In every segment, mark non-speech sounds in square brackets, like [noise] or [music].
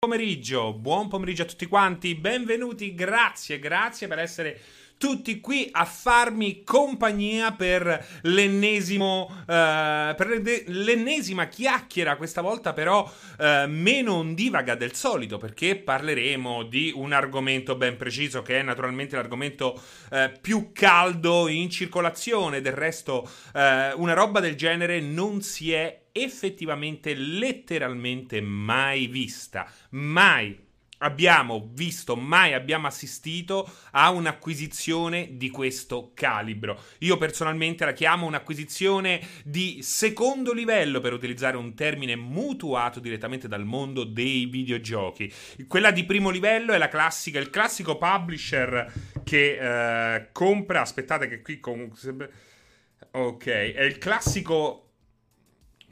pomeriggio, buon pomeriggio a tutti quanti, benvenuti, grazie, grazie per essere tutti qui a farmi compagnia per l'ennesimo uh, per l'ennesima chiacchiera questa volta però uh, meno ondivaga del solito perché parleremo di un argomento ben preciso che è naturalmente l'argomento uh, più caldo in circolazione. Del resto una roba del genere non si è effettivamente letteralmente mai vista. Mai abbiamo visto, mai abbiamo assistito a un'acquisizione di questo calibro. Io personalmente la chiamo un'acquisizione di secondo livello, per utilizzare un termine mutuato direttamente dal mondo dei videogiochi. Quella di primo livello è la classica, il classico publisher che eh, compra. Aspettate, che qui. Con... Ok, è il classico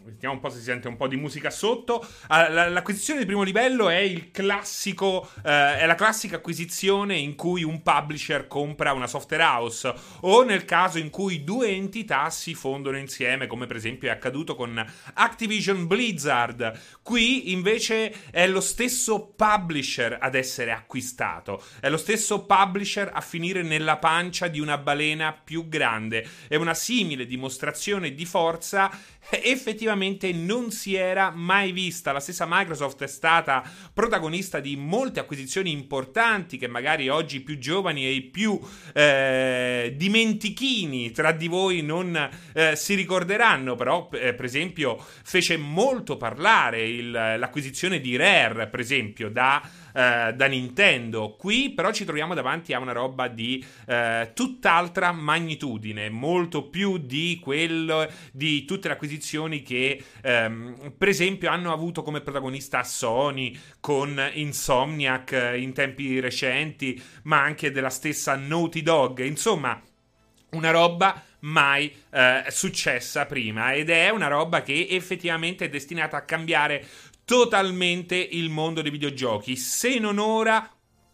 Vediamo un po' se si sente un po' di musica sotto. Ah, l'acquisizione di primo livello è classico. Eh, è la classica acquisizione in cui un publisher compra una software house. O nel caso in cui due entità si fondono insieme, come per esempio è accaduto con Activision Blizzard. Qui invece è lo stesso publisher ad essere acquistato. È lo stesso publisher a finire nella pancia di una balena più grande. È una simile dimostrazione di forza effettivamente non si era mai vista. La stessa Microsoft è stata protagonista di molte acquisizioni importanti che magari oggi i più giovani e i più eh, dimentichini tra di voi non eh, si ricorderanno, però eh, per esempio fece molto parlare il, l'acquisizione di Rare, per esempio, da eh, da Nintendo. Qui però ci troviamo davanti a una roba di eh, tutt'altra magnitudine, molto più di quello di tutte le acquisizioni che ehm, per esempio hanno avuto come protagonista Sony con Insomniac eh, in tempi recenti, ma anche della stessa Naughty Dog. Insomma, una roba mai eh, successa prima ed è una roba che effettivamente è destinata a cambiare totalmente il mondo dei videogiochi. Se non ora,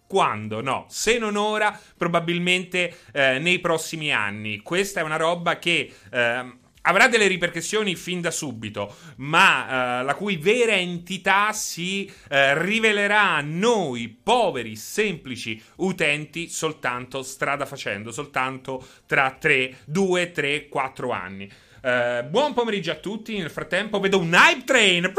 quando? No, se non ora, probabilmente eh, nei prossimi anni. Questa è una roba che. Eh, avrà delle ripercussioni fin da subito, ma eh, la cui vera entità si eh, rivelerà a noi, poveri, semplici utenti, soltanto strada facendo, soltanto tra 3, 2, 3, 4 anni. Eh, buon pomeriggio a tutti. Nel frattempo vedo un hype train.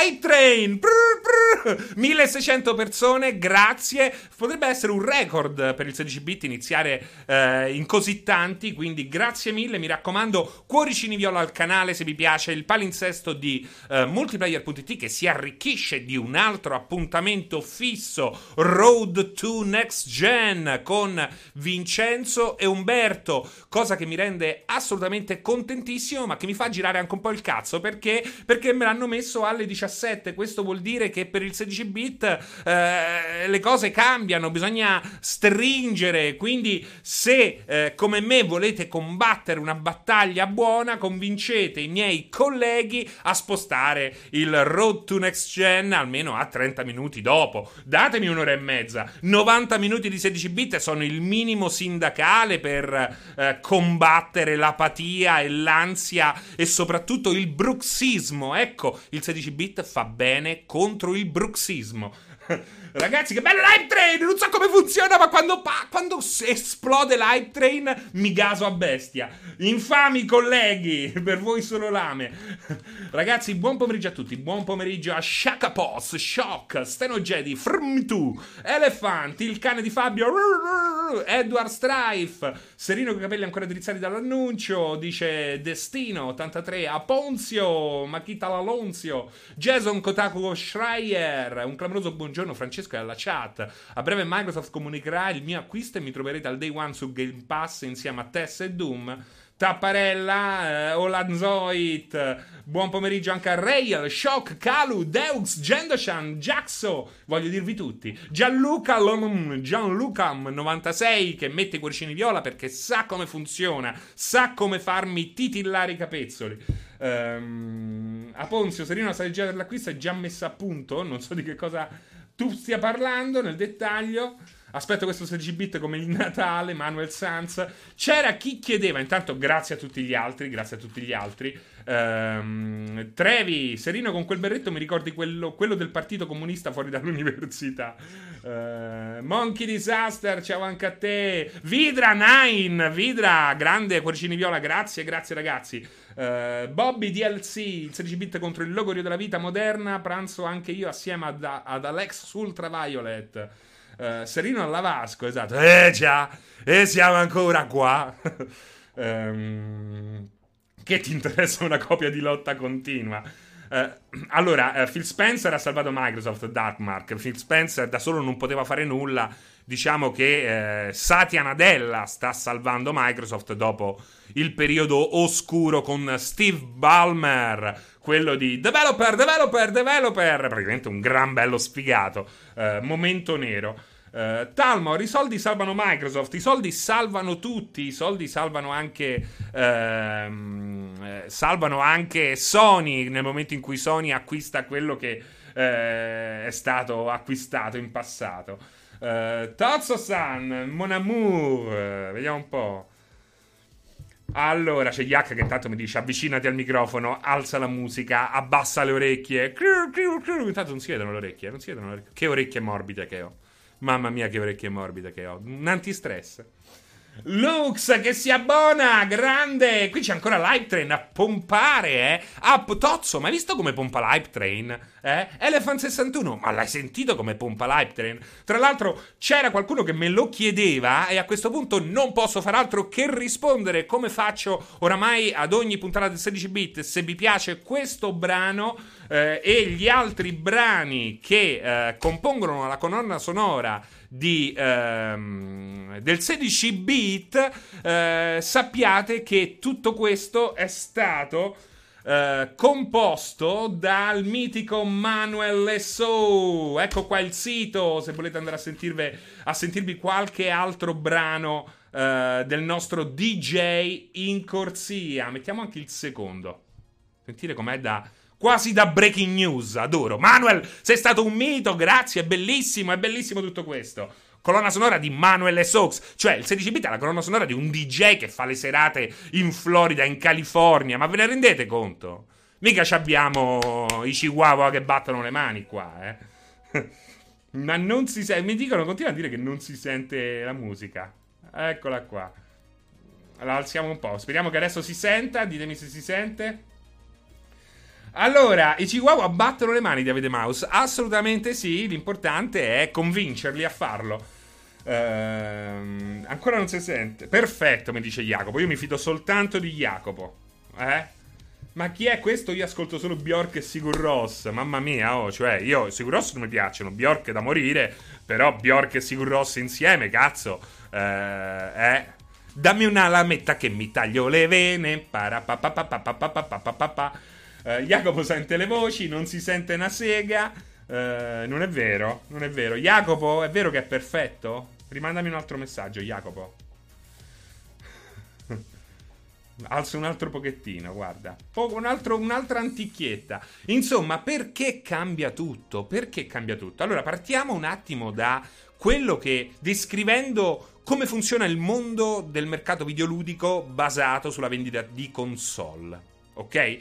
Hype Train! Brr, brr, 1600 persone, grazie. Potrebbe essere un record per il 16 bit iniziare eh, in così tanti, quindi grazie mille. Mi raccomando, cuoricini viola al canale se vi piace il palinsesto di eh, multiplayer.it che si arricchisce di un altro appuntamento fisso, Road to Next Gen con Vincenzo e Umberto, cosa che mi rende assolutamente contentissimo, ma che mi fa girare anche un po' il cazzo perché, perché me l'hanno messo alle 17 17. Questo vuol dire che per il 16 bit eh, le cose cambiano, bisogna stringere. Quindi, se eh, come me volete combattere una battaglia buona, convincete i miei colleghi a spostare il Road to Next Gen almeno a 30 minuti dopo. Datemi un'ora e mezza. 90 minuti di 16 bit sono il minimo sindacale per eh, combattere l'apatia e l'ansia e soprattutto il bruxismo. Ecco, il 16 bit fa bene contro il bruxismo. [laughs] Ragazzi, che bello l'hype train! Non so come funziona, ma quando, pa- quando esplode l'hype train mi gaso a bestia. Infami colleghi, [laughs] per voi solo lame. [laughs] Ragazzi, buon pomeriggio a tutti. Buon pomeriggio a Shaka Poss, Shock, Steno Jedi, Frm2, Elefanti, il cane di Fabio, Edward Strife, Serino con i capelli ancora drizzati dall'annuncio, dice Destino 83, Aponzio, Makita Lalonzio, Jason Kotaku Schreier, un clamoroso buongiorno Francesco Francesco e alla chat. A breve Microsoft comunicherà il mio acquisto e mi troverete al day one su Game Pass insieme a Tess e Doom. Tapparella, eh, Olanzoit, buon pomeriggio anche a Rail, Shock, Kalu, Deux, Gendoshan, Jaxo, voglio dirvi tutti, Gianluca, Gianluca 96 che mette i cuoricini viola perché sa come funziona, sa come farmi titillare i capezzoli. Um, a Ponzio, Serino, la strategia dell'acquisto è già messa a punto, non so di che cosa tu stia parlando nel dettaglio. Aspetto questo 16 bit come il Natale, Manuel Sanz. C'era chi chiedeva, intanto grazie a tutti gli altri, grazie a tutti gli altri. Ehm, Trevi, Serino con quel berretto mi ricordi quello, quello del partito comunista fuori dall'università. Ehm, Monkey Disaster, ciao anche a te. Vidra 9, Vidra, grande, cuoricini viola, grazie, grazie ragazzi. Uh, Bobby DLC, il 16 bit contro il logorio della vita moderna, pranzo anche io assieme ad, ad Alex Ultraviolet. Eh, Serino alla Vasco, esatto. Eh già, e siamo ancora qua. um, [laughs] che ti interessa una copia di lotta continua? Uh, allora, uh, Phil Spencer ha salvato Microsoft Darkmark. Phil Spencer da solo non poteva fare nulla. Diciamo che uh, Satya Nadella sta salvando Microsoft dopo il periodo oscuro con Steve Ballmer, quello di developer, developer, developer, praticamente un gran bello sfigato, momento nero. Eh, uh, Talmor, i soldi salvano Microsoft, i soldi salvano tutti, i soldi salvano anche, ehm, eh, salvano anche Sony nel momento in cui Sony acquista quello che eh, è stato acquistato in passato. Eh, uh, Tozzo-san, Mon Amour, vediamo un po'. Allora, c'è Yak che intanto mi dice avvicinati al microfono, alza la musica, abbassa le orecchie. Intanto non si vedono le orecchie, non si vedono le orecchie. Che orecchie morbide che ho. Mamma mia, che orecchie morbide che ho. Un antistress. Lux che si abbona, grande! Qui c'è ancora Live Train a pompare, eh? Ah, Tozzo, ma hai visto come pompa Live Train? Eh? Elephant 61, ma l'hai sentito come pompa Live Train? Tra l'altro c'era qualcuno che me lo chiedeva e a questo punto non posso far altro che rispondere come faccio oramai ad ogni puntata del 16 bit. Se vi piace questo brano eh, e gli altri brani che eh, compongono la colonna sonora di, ehm, del 16 bit, eh, sappiate che tutto questo è stato eh, composto dal mitico Manuel Esso. Ecco qua il sito se volete andare a, sentirve, a sentirvi qualche altro brano eh, del nostro DJ in corsia. Mettiamo anche il secondo. Sentire com'è da quasi da breaking news. Adoro. Manuel, sei stato un mito, grazie, è bellissimo, è bellissimo tutto questo. Colonna sonora di Manuel S. Oaks, cioè il 16 bit è la colonna sonora di un DJ che fa le serate in Florida, in California, ma ve ne rendete conto? Mica ci abbiamo i Chihuahua che battono le mani qua, eh. [laughs] ma non si sente, mi dicono, continua a dire che non si sente la musica. Eccola qua. La alziamo un po', speriamo che adesso si senta, ditemi se si sente. Allora, i Chihuahua battono le mani di Davide Mouse? Assolutamente sì, l'importante è convincerli a farlo. Ehm, ancora non si sente. Perfetto, mi dice Jacopo. Io mi fido soltanto di Jacopo. Eh? Ma chi è questo? Io ascolto solo Bjork e Sigur Ross. Mamma mia, oh, cioè, io Sigur Ross non mi piacciono, Bjork è da morire, però Bjork e Sigur Ross insieme, cazzo. Eh, eh. Dammi una lametta che mi taglio le vene. Pa, eh, Jacopo sente le voci, non si sente una sega. Eh, non è vero, non è vero. Jacopo, è vero che è perfetto? Rimandami un altro messaggio, Jacopo. [laughs] Alzo un altro pochettino, guarda. Un altro, un'altra antichietta. Insomma, perché cambia tutto? Perché cambia tutto? Allora, partiamo un attimo da quello che, descrivendo come funziona il mondo del mercato videoludico basato sulla vendita di console. Ok?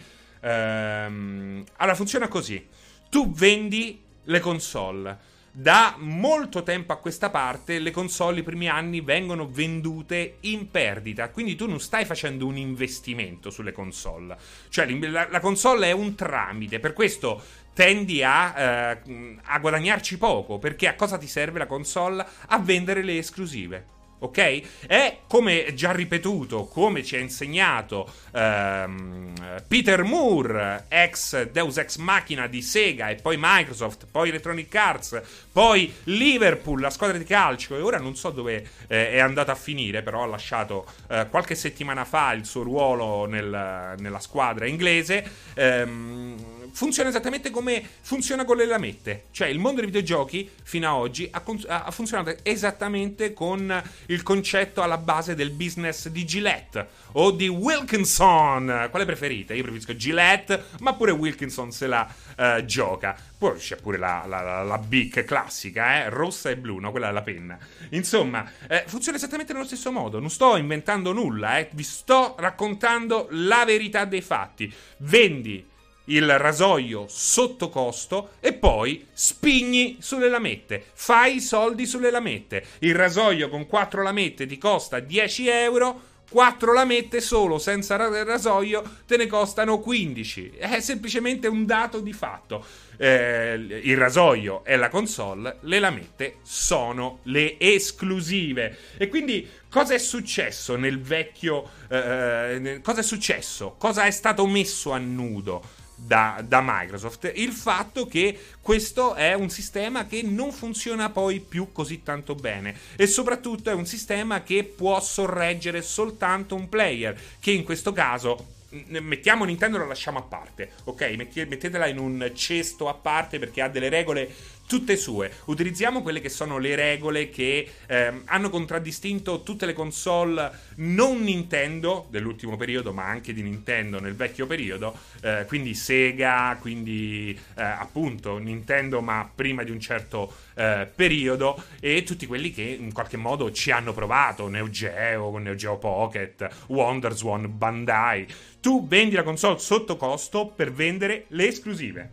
Ehm, allora, funziona così. Tu vendi le console. Da molto tempo a questa parte le console i primi anni vengono vendute in perdita, quindi tu non stai facendo un investimento sulle console, cioè la, la console è un tramite, per questo tendi a, eh, a guadagnarci poco, perché a cosa ti serve la console? A vendere le esclusive ok? È come già ripetuto, come ci ha insegnato ehm, Peter Moore, ex Deus Ex Machina di Sega e poi Microsoft, poi Electronic Arts, poi Liverpool, la squadra di calcio e ora non so dove eh, è andata a finire, però ha lasciato eh, qualche settimana fa il suo ruolo nel, nella squadra inglese. Ehm, funziona esattamente come funziona con le lamette. Cioè, il mondo dei videogiochi fino ad oggi ha, ha, funzionato esattamente con il concetto alla base del business di Gillette o di Wilkinson. Quale preferite? Io preferisco Gillette, ma pure Wilkinson se la uh, gioca. Poi c'è pure la, la, la, la Bic classica, eh? rossa e blu, no? Quella della penna. Insomma, eh, funziona esattamente nello stesso modo. Non sto inventando nulla, eh? vi sto raccontando la verità dei fatti. Vendi il rasoio sotto costo e poi spigni sulle lamette. Fai i soldi sulle lamette. Il rasoio con 4 lamette ti costa 10 euro. 4 lamette solo senza rasoio te ne costano 15. È semplicemente un dato di fatto. Eh, il rasoio è la console, le lamette sono le esclusive. E quindi cosa è successo nel vecchio... Eh, cosa è successo? Cosa è stato messo a nudo? Da, da, Microsoft. Il fatto che questo è un sistema che non funziona poi più così tanto bene e soprattutto è un sistema che può sorreggere soltanto un player, che in questo caso mettiamo Nintendo la lasciamo a parte, ok? Mettetela in un cesto a parte perché ha delle regole tutte sue. Utilizziamo quelle che sono le regole che ehm, hanno contraddistinto tutte le console non Nintendo dell'ultimo periodo, ma anche di Nintendo nel vecchio periodo, eh, quindi Sega, quindi eh, appunto Nintendo, ma prima di un certo eh, periodo, e tutti quelli che in qualche modo ci hanno provato, Neo Geo, Neo Geo Pocket, WonderSwan, Bandai. Tu vendi la console sotto costo per vendere le esclusive.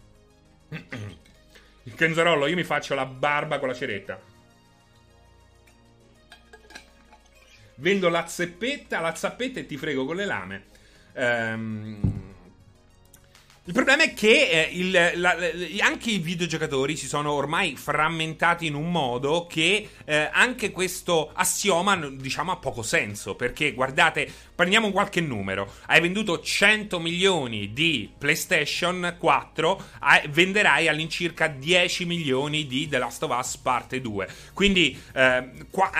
[clears throat] Il Kenzarollo, io mi faccio la barba con la ceretta. Vendo la zeppetta, la zappetta e ti frego con le lame. Ehm il problema è che eh, il, la, anche i videogiocatori si sono ormai frammentati in un modo che eh, anche questo assioma, diciamo, ha poco senso. Perché, guardate, prendiamo qualche numero. Hai venduto 100 milioni di PlayStation 4, hai, venderai all'incirca 10 milioni di The Last of Us Parte 2. Quindi, eh, qua,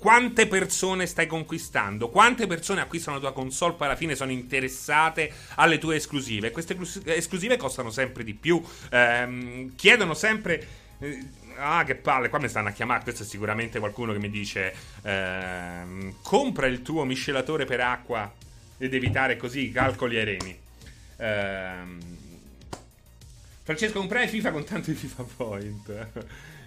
quante persone stai conquistando, quante persone acquistano la tua console poi alla fine sono interessate alle tue esclusive. Queste esclusive costano sempre di più, ehm, chiedono sempre... Eh, ah, che palle, qua mi stanno a chiamare. Questo è sicuramente qualcuno che mi dice: ehm, compra il tuo miscelatore per acqua ed evitare così i calcoli ai reni. Ehm, Francesco, comprai FIFA con tanto di FIFA Point.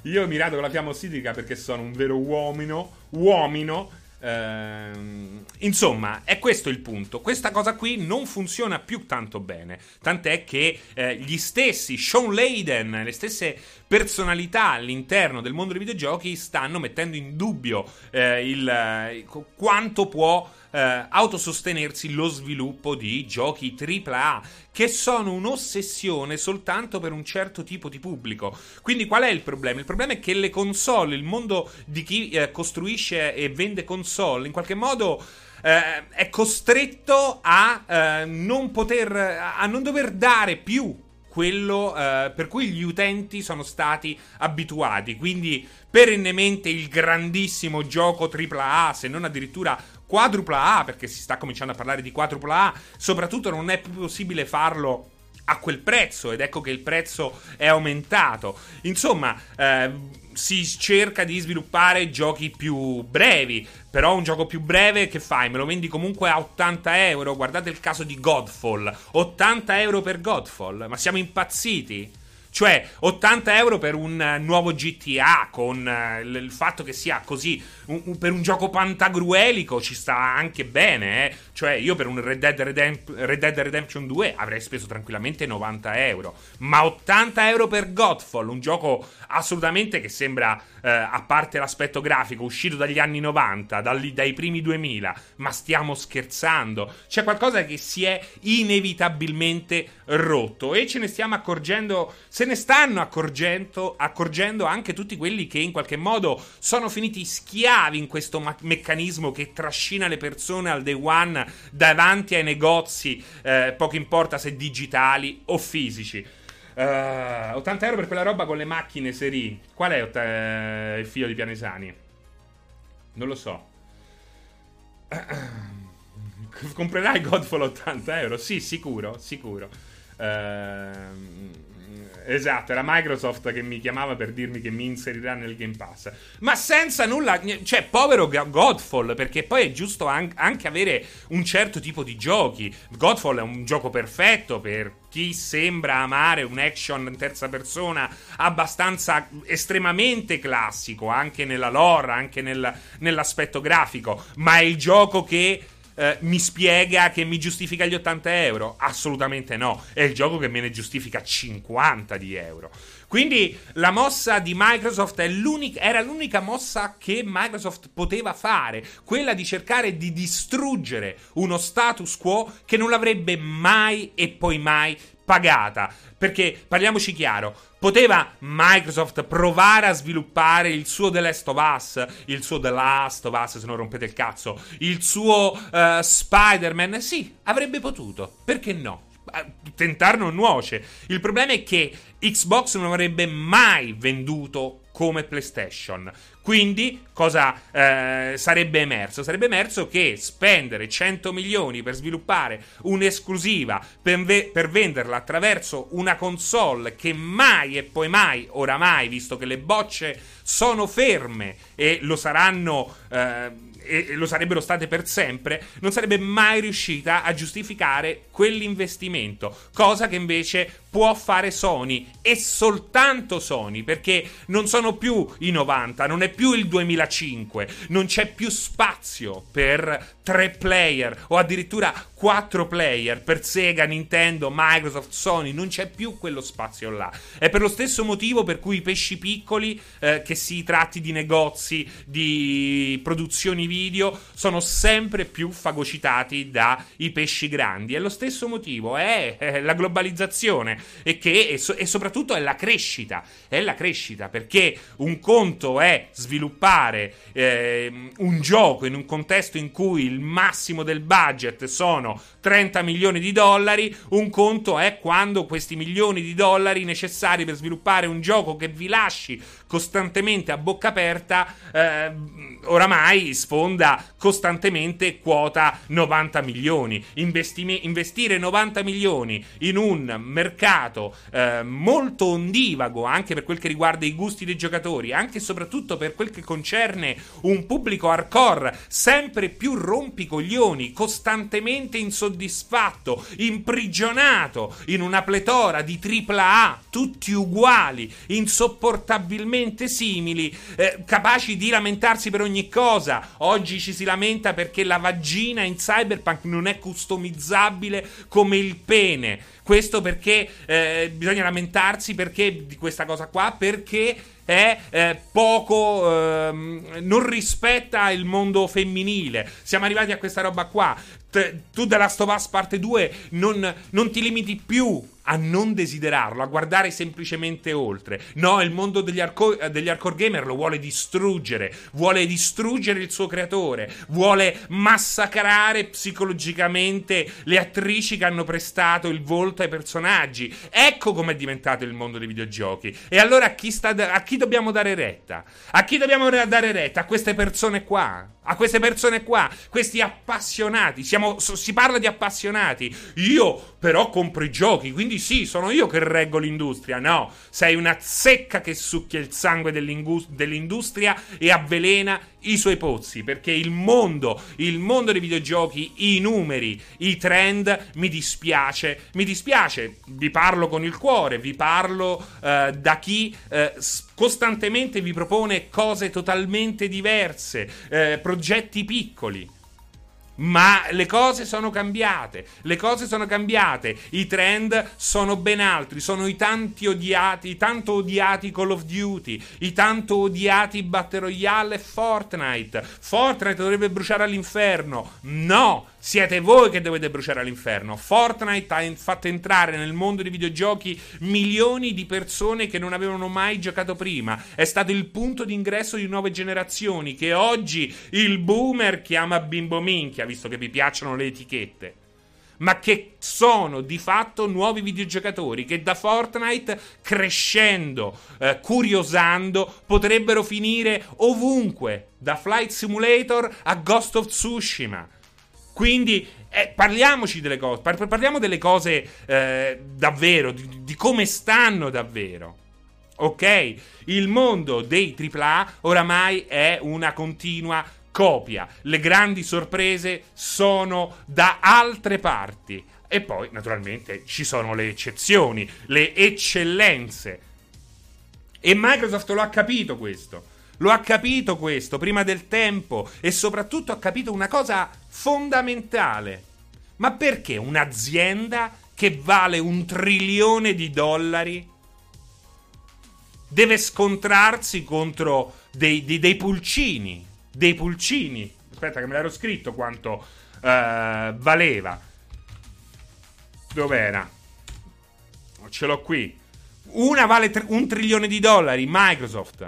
Io ho mirato con la fiamma ossidrica perché sono un vero uomino. Uomino. Ehm, insomma, è questo il punto. Questa cosa qui non funziona più tanto bene. Tant'è che eh, gli stessi Sean Layden, le stesse personalità all'interno del mondo dei videogiochi stanno mettendo in dubbio eh, il, eh, quanto può eh, autosostenersi lo sviluppo di giochi AAA che sono un'ossessione soltanto per un certo tipo di pubblico. Quindi qual è il problema? Il problema è che le console, il mondo di chi eh, costruisce e vende console, in qualche modo eh, è costretto a eh, non poter a non dover dare più quello eh, per cui gli utenti sono stati abituati. Quindi perennemente il grandissimo gioco AAA, se non addirittura quadrupla A, perché si sta cominciando a parlare di quadrupla A, soprattutto non è più possibile farlo a quel prezzo ed ecco che il prezzo è aumentato. Insomma, eh, si cerca di sviluppare giochi più brevi, però un gioco più breve che fai? Me lo vendi comunque a 80 euro? Guardate il caso di Godfall, 80 euro per Godfall, ma siamo impazziti? Cioè, 80 euro per un nuovo GTA con uh, il fatto che sia così. Un, un, per un gioco pantagruelico ci sta anche bene, eh. Cioè, io per un Red Dead, Redemp- Red Dead, Redemption 2 avrei speso tranquillamente 90 euro. Ma 80 euro per Godfall, un gioco assolutamente che sembra, eh, a parte l'aspetto grafico, uscito dagli anni 90, dagli, dai primi 2000. Ma stiamo scherzando. C'è qualcosa che si è inevitabilmente rotto e ce ne stiamo accorgendo. Se ne stanno accorgendo, accorgendo anche tutti quelli che in qualche modo sono finiti schiavi in questo ma- meccanismo che trascina le persone al day one davanti ai negozi, eh, poco importa se digitali o fisici. Uh, eh, 80 euro per quella roba con le macchine Seri. Qual è uh, il figlio di Pianesani? Non lo so. [coughs] Comprerai Godfall 80 euro? Sì, sicuro, sicuro. Ehm, esatto, era Microsoft che mi chiamava per dirmi che mi inserirà nel Game Pass. Ma senza nulla, cioè, povero Godfall, perché poi è giusto anche avere un certo tipo di giochi. Godfall è un gioco perfetto per chi sembra amare un action in terza persona abbastanza estremamente classico, anche nella lore, anche nel, nell'aspetto grafico, ma è il gioco che eh, mi spiega che mi giustifica gli 80 euro? Assolutamente no. È il gioco che me ne giustifica 50 di euro. Quindi la mossa di Microsoft l'unica, era l'unica mossa che Microsoft poteva fare, quella di cercare di distruggere uno status quo che non l'avrebbe mai e poi mai pagata. Perché parliamoci chiaro, poteva Microsoft provare a sviluppare il suo The Last of Us, il suo The Last of Us, se non rompete il cazzo, il suo uh, Spider-Man? Sì, avrebbe potuto. Perché no? Tentare non nuoce. Il problema è che Xbox non avrebbe mai venduto come PlayStation. Quindi cosa eh, sarebbe emerso? Sarebbe emerso che spendere 100 milioni per sviluppare un'esclusiva, per, ve- per, venderla attraverso una console che mai e poi mai, oramai, visto che le bocce sono ferme e lo saranno... Eh, e lo sarebbero state per sempre, non sarebbe mai riuscita a giustificare quell'investimento, cosa che invece può fare Sony e soltanto Sony perché non sono più i 90, non è più il 2005, non c'è più spazio per tre player o addirittura quattro player per Sega, Nintendo, Microsoft, Sony, non c'è più quello spazio là. È per lo stesso motivo per cui i pesci piccoli, eh, che si tratti di negozi, di produzioni video, sono sempre più fagocitati dai pesci grandi. È lo stesso motivo, è, è la globalizzazione e che e, so, e soprattutto è la crescita. È la crescita perché un conto è sviluppare eh, un gioco in un contesto in cui il massimo del budget sono 30 milioni di dollari, un conto è quando questi milioni di dollari necessari per sviluppare un gioco che vi lasci costantemente a bocca aperta, eh, oramai sfonda costantemente quota 90 milioni. Investime- investire 90 milioni in un mercato eh, molto ondivago anche per quel che riguarda i gusti dei giocatori, anche e soprattutto per quel che concerne un pubblico hardcore sempre più rompicoglioni, costantemente insoddisfatto, imprigionato in una pletora di AAA, tutti uguali, insopportabilmente simili, eh, capaci di lamentarsi per ogni cosa. Oggi ci si lamenta perché la vagina in cyberpunk non è customizzabile come il pene. Questo perché eh, bisogna lamentarsi perché di questa cosa qua, perché è eh, poco eh, non rispetta il mondo femminile. Siamo arrivati a questa roba qua. T- tu della Us parte 2 non, non ti limiti più a non desiderarlo, a guardare semplicemente oltre. No, il mondo degli, arco- degli hardcore gamer lo vuole distruggere, vuole distruggere il suo creatore, vuole massacrare psicologicamente le attrici che hanno prestato il volto ai personaggi. Ecco com'è diventato il mondo dei videogiochi. E allora a chi, sta, a chi dobbiamo dare retta? A chi dobbiamo dare retta? A queste persone qua a queste persone qua, questi appassionati. Siamo, si parla di appassionati. Io però compro i giochi, quindi sì, sono io che reggo l'industria. No, sei una zecca che succhia il sangue dell'industria e avvelena i suoi pozzi, perché il mondo, il mondo dei videogiochi, i numeri, i trend, mi dispiace, mi dispiace, vi parlo con il cuore, vi parlo eh, da chi eh, costantemente vi propone cose totalmente diverse, eh, progetti piccoli. Ma le cose sono cambiate, le cose sono cambiate, i trend sono ben altri, sono i tanti odiati, i tanto odiati Call of Duty, i tanto odiati Battle Royale e Fortnite. Fortnite dovrebbe bruciare all'inferno. No, siete voi che dovete bruciare all'inferno. Fortnite ha fatto entrare nel mondo dei videogiochi milioni di persone che non avevano mai giocato prima. È stato il punto d'ingresso di nuove generazioni che oggi il boomer chiama bimbo minchia, visto che vi piacciono le etichette ma che sono di fatto nuovi videogiocatori che da Fortnite, crescendo, eh, curiosando, potrebbero finire ovunque, da Flight Simulator a Ghost of Tsushima. Quindi eh, parliamoci delle cose, par- parliamo delle cose eh, davvero, di, di come stanno davvero. Ok? Il mondo dei AAA oramai è una continua copia. Le grandi sorprese sono da altre parti. E poi, naturalmente, ci sono le eccezioni, le eccellenze. E Microsoft lo ha capito questo. Lo ha capito questo prima del tempo e soprattutto ha capito una cosa fondamentale. Ma perché un'azienda che vale un trilione di dollari deve scontrarsi contro dei, dei, dei pulcini? Dei pulcini. Aspetta, che me l'ero scritto quanto uh, valeva. Dov'era? Ce l'ho qui. Una vale tr- un trilione di dollari, Microsoft.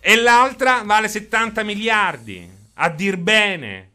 E l'altra vale 70 miliardi. A dir bene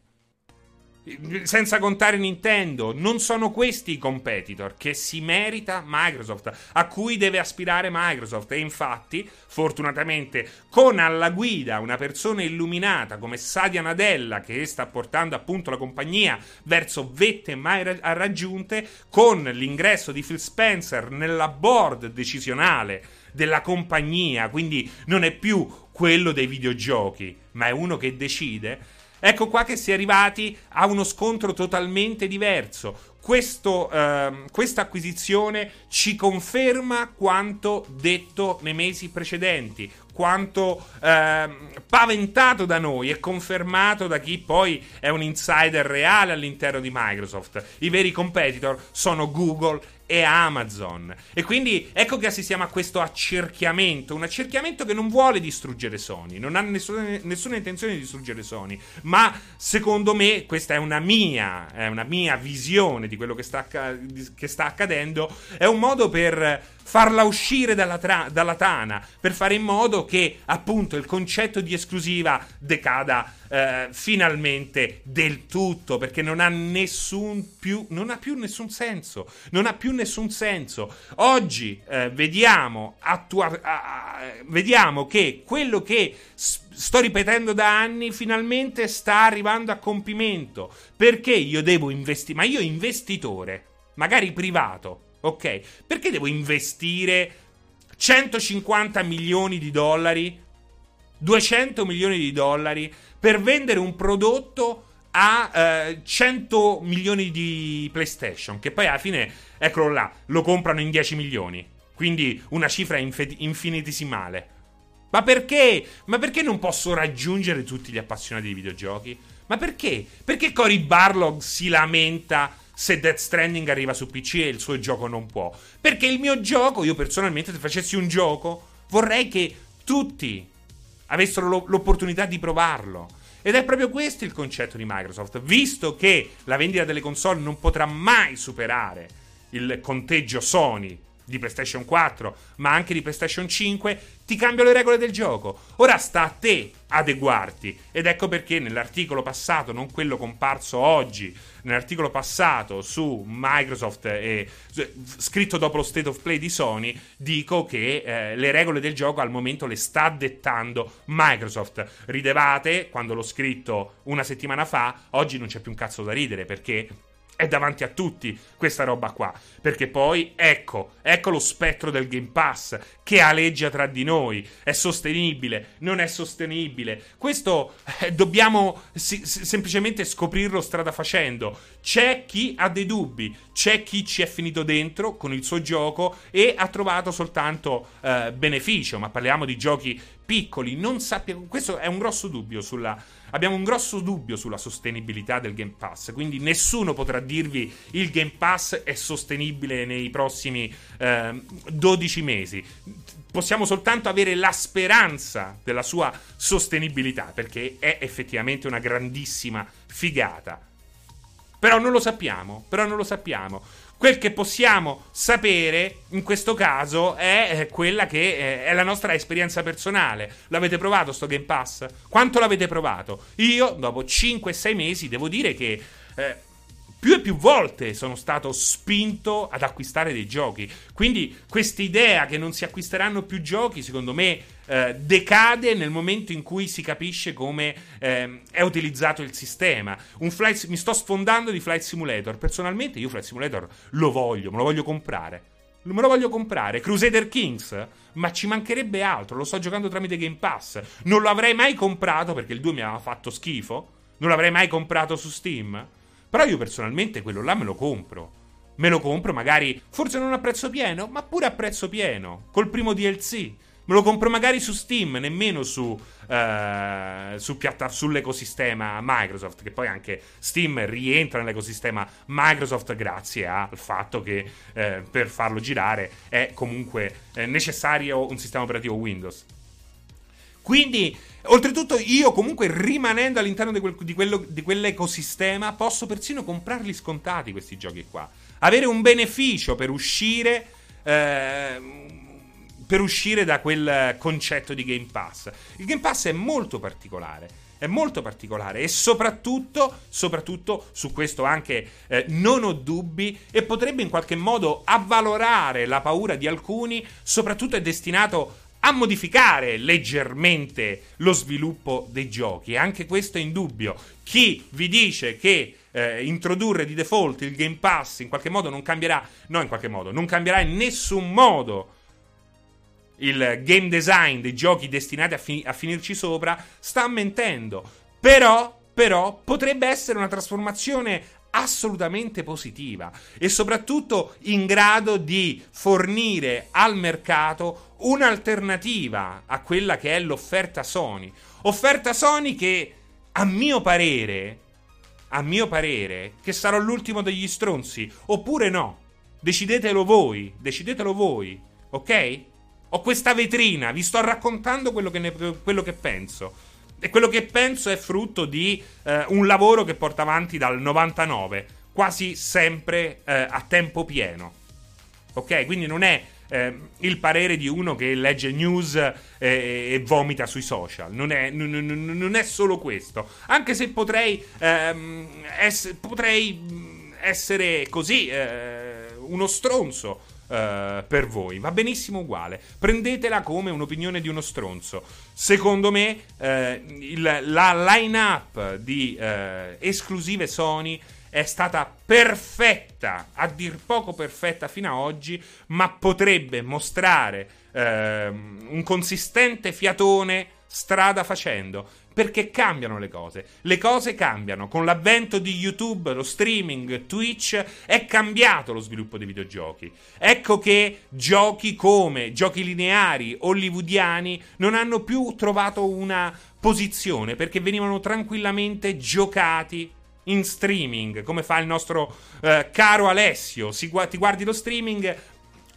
senza contare Nintendo, non sono questi i competitor che si merita Microsoft, a cui deve aspirare Microsoft. E infatti, fortunatamente, con alla guida una persona illuminata come Sadia Nadella, che sta portando appunto la compagnia verso vette mai raggiunte, con l'ingresso di Phil Spencer nella board decisionale della compagnia, quindi non è più quello dei videogiochi, ma è uno che decide Ecco qua che si è arrivati a uno scontro totalmente diverso. Questo, eh, questa acquisizione ci conferma quanto detto nei mesi precedenti, quanto eh, paventato da noi e confermato da chi poi è un insider reale all'interno di Microsoft. I veri competitor sono Google e Amazon. E quindi ecco che assistiamo a questo accerchiamento, un accerchiamento che non vuole distruggere Sony, non ha nessuna, nessuna intenzione di distruggere Sony, ma secondo me questa è una mia, è una mia visione di quello che sta, che sta accadendo, è un modo per farla uscire dalla, tra- dalla, tana, per fare in modo che appunto il concetto di esclusiva decada eh, finalmente del tutto, perché non ha nessun più, non ha più nessun senso, non ha più nessun senso. Oggi eh, vediamo, attua- vediamo che quello che sto ripetendo da anni finalmente sta arrivando a compimento, perché io devo investire, ma io investitore, magari privato, ok? Perché devo investire 150 milioni di dollari, 200 milioni di dollari per vendere un prodotto a eh, 100 milioni di PlayStation, che poi alla fine, eccolo là, lo comprano in 10 milioni. Quindi una cifra inf- infinitesimale. Ma perché? Ma perché non posso raggiungere tutti gli appassionati di videogiochi? Ma perché? Perché Cory Barlog si lamenta se Death Stranding arriva su PC e il suo gioco non può. Perché il mio gioco, io personalmente, se facessi un gioco, vorrei che tutti avessero l'opportunità di provarlo. Ed è proprio questo il concetto di Microsoft, visto che la vendita delle console non potrà mai superare il conteggio Sony di PlayStation 4, ma anche di PlayStation 5, ti cambio le regole del gioco. Ora sta a te adeguarti. Ed ecco perché nell'articolo passato, non quello comparso oggi, nell'articolo passato su Microsoft e scritto dopo lo State of Play di Sony, dico che eh, le regole del gioco al momento le sta dettando Microsoft. Ridevate quando l'ho scritto una settimana fa, oggi non c'è più un cazzo da ridere perché è davanti a tutti questa roba qua. Perché poi, ecco, ecco lo spettro del Game Pass che aleggia tra di noi. È sostenibile, non è sostenibile. Questo eh, dobbiamo si- semplicemente scoprirlo strada facendo. C'è chi ha dei dubbi, c'è chi ci è finito dentro con il suo gioco e ha trovato soltanto eh, beneficio. Ma parliamo di giochi piccoli. Non sappiamo. Questo è un grosso dubbio sulla abbiamo un grosso dubbio sulla sostenibilità del Game Pass, quindi nessuno potrà dirvi il Game Pass è sostenibile nei prossimi eh, 12 mesi. Possiamo soltanto avere la speranza della sua sostenibilità, perché è effettivamente una grandissima figata. Però non lo sappiamo, però non lo sappiamo. Quel che possiamo sapere in questo caso è eh, quella che eh, è la nostra esperienza personale. L'avete provato sto Game Pass? Quanto l'avete provato? Io, dopo 5-6 mesi, devo dire che eh, più e più volte sono stato spinto ad acquistare dei giochi. Quindi quest'idea che non si acquisteranno più giochi, secondo me, eh, decade nel momento in cui si capisce come eh, è utilizzato il sistema. Flight, mi sto sfondando di Flight Simulator. Personalmente io Flight Simulator lo voglio, me lo voglio comprare. Me lo voglio comprare. Crusader Kings? Ma ci mancherebbe altro. Lo sto giocando tramite Game Pass. Non lo avrei mai comprato perché il 2 mi aveva fatto schifo. Non l'avrei mai comprato su Steam. Però io personalmente quello là me lo compro. Me lo compro magari, forse non a prezzo pieno, ma pure a prezzo pieno, col primo DLC. Me lo compro magari su Steam, nemmeno su, uh, su piatta- sull'ecosistema Microsoft, che poi anche Steam rientra nell'ecosistema Microsoft grazie al fatto che eh, per farlo girare è comunque eh, necessario un sistema operativo Windows. Quindi, oltretutto, io comunque rimanendo all'interno di, quel, di, quello, di quell'ecosistema, posso persino comprarli scontati questi giochi qua. Avere un beneficio per uscire. Eh, per uscire da quel concetto di Game Pass. Il Game Pass è molto particolare. È molto particolare e soprattutto, soprattutto su questo anche eh, non ho dubbi e potrebbe in qualche modo avvalorare la paura di alcuni, soprattutto è destinato a modificare leggermente lo sviluppo dei giochi. Anche questo è indubbio. Chi vi dice che eh, introdurre di default il Game Pass in qualche modo non cambierà, no in qualche modo, non cambierà in nessun modo il game design dei giochi destinati a, fi- a finirci sopra, sta mentendo. Però, però, potrebbe essere una trasformazione assolutamente positiva e soprattutto in grado di fornire al mercato un'alternativa a quella che è l'offerta Sony. Offerta Sony che, a mio parere, a mio parere, che sarò l'ultimo degli stronzi, oppure no. Decidetelo voi, decidetelo voi, ok? Ho questa vetrina, vi sto raccontando quello che, ne, quello che penso. E quello che penso è frutto di eh, un lavoro che porta avanti dal 99, quasi sempre eh, a tempo pieno. Ok? Quindi non è eh, il parere di uno che legge news eh, e vomita sui social. Non è, n- n- non è, solo questo. Anche se potrei, ehm, ess- potrei mm, essere così eh, uno stronzo. Uh, per voi. Va benissimo uguale. Prendetela come un'opinione di uno stronzo. Secondo me, uh, il, la line-up di uh, esclusive Sony è stata perfetta, a dir poco perfetta fino ad oggi, ma potrebbe mostrare un consistente fiatone strada facendo perché cambiano le cose. Le cose cambiano. Con l'avvento di YouTube, lo streaming, Twitch, è cambiato lo sviluppo dei videogiochi. Ecco che giochi come giochi lineari hollywoodiani non hanno più trovato una posizione perché venivano tranquillamente giocati in streaming, come fa il nostro eh, caro Alessio. Si, ti guardi lo streaming,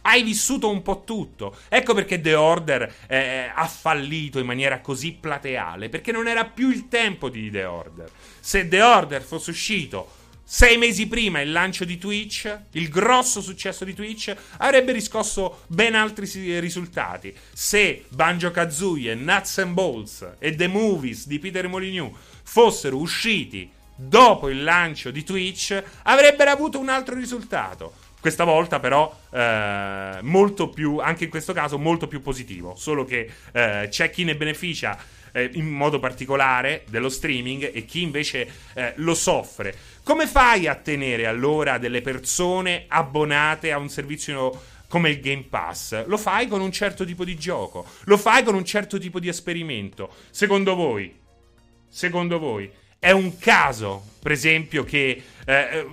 hai vissuto un po' tutto. Ecco perché The Order eh, ha fallito in maniera così plateale, perché non era più il tempo di The Order. Se The Order fosse uscito sei mesi prima il lancio di Twitch, il grosso successo di Twitch, avrebbe riscosso ben altri risultati. Se Banjo Kazooie, Nuts and Balls e The Movies di Peter Molyneux fossero usciti dopo il lancio di Twitch, avrebbero avuto un altro risultato. Questa volta però eh, molto più, anche in questo caso molto più positivo, solo che eh, c'è chi ne beneficia eh, in modo particolare dello streaming e chi invece eh, lo soffre. Come fai a tenere allora delle persone abbonate a un servizio come il Game Pass? Lo fai con un certo tipo di gioco, lo fai con un certo tipo di esperimento. Secondo voi? Secondo voi? È un caso, per esempio, che eh,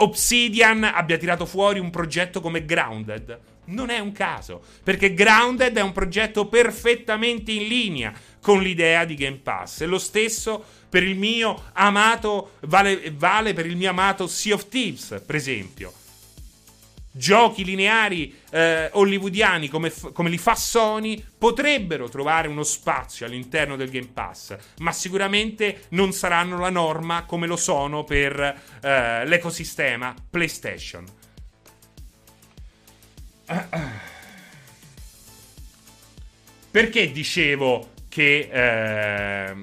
Obsidian abbia tirato fuori un progetto come Grounded. Non è un caso, perché Grounded è un progetto perfettamente in linea con l'idea di Game Pass. E lo stesso per il mio amato, vale, vale per il mio amato Sea of Thieves, per esempio giochi lineari eh, hollywoodiani come, f- come, li fa Sony potrebbero trovare uno spazio all'interno del Game Pass, ma sicuramente non saranno la norma come lo sono per eh, l'ecosistema PlayStation. Perché dicevo che... Eh,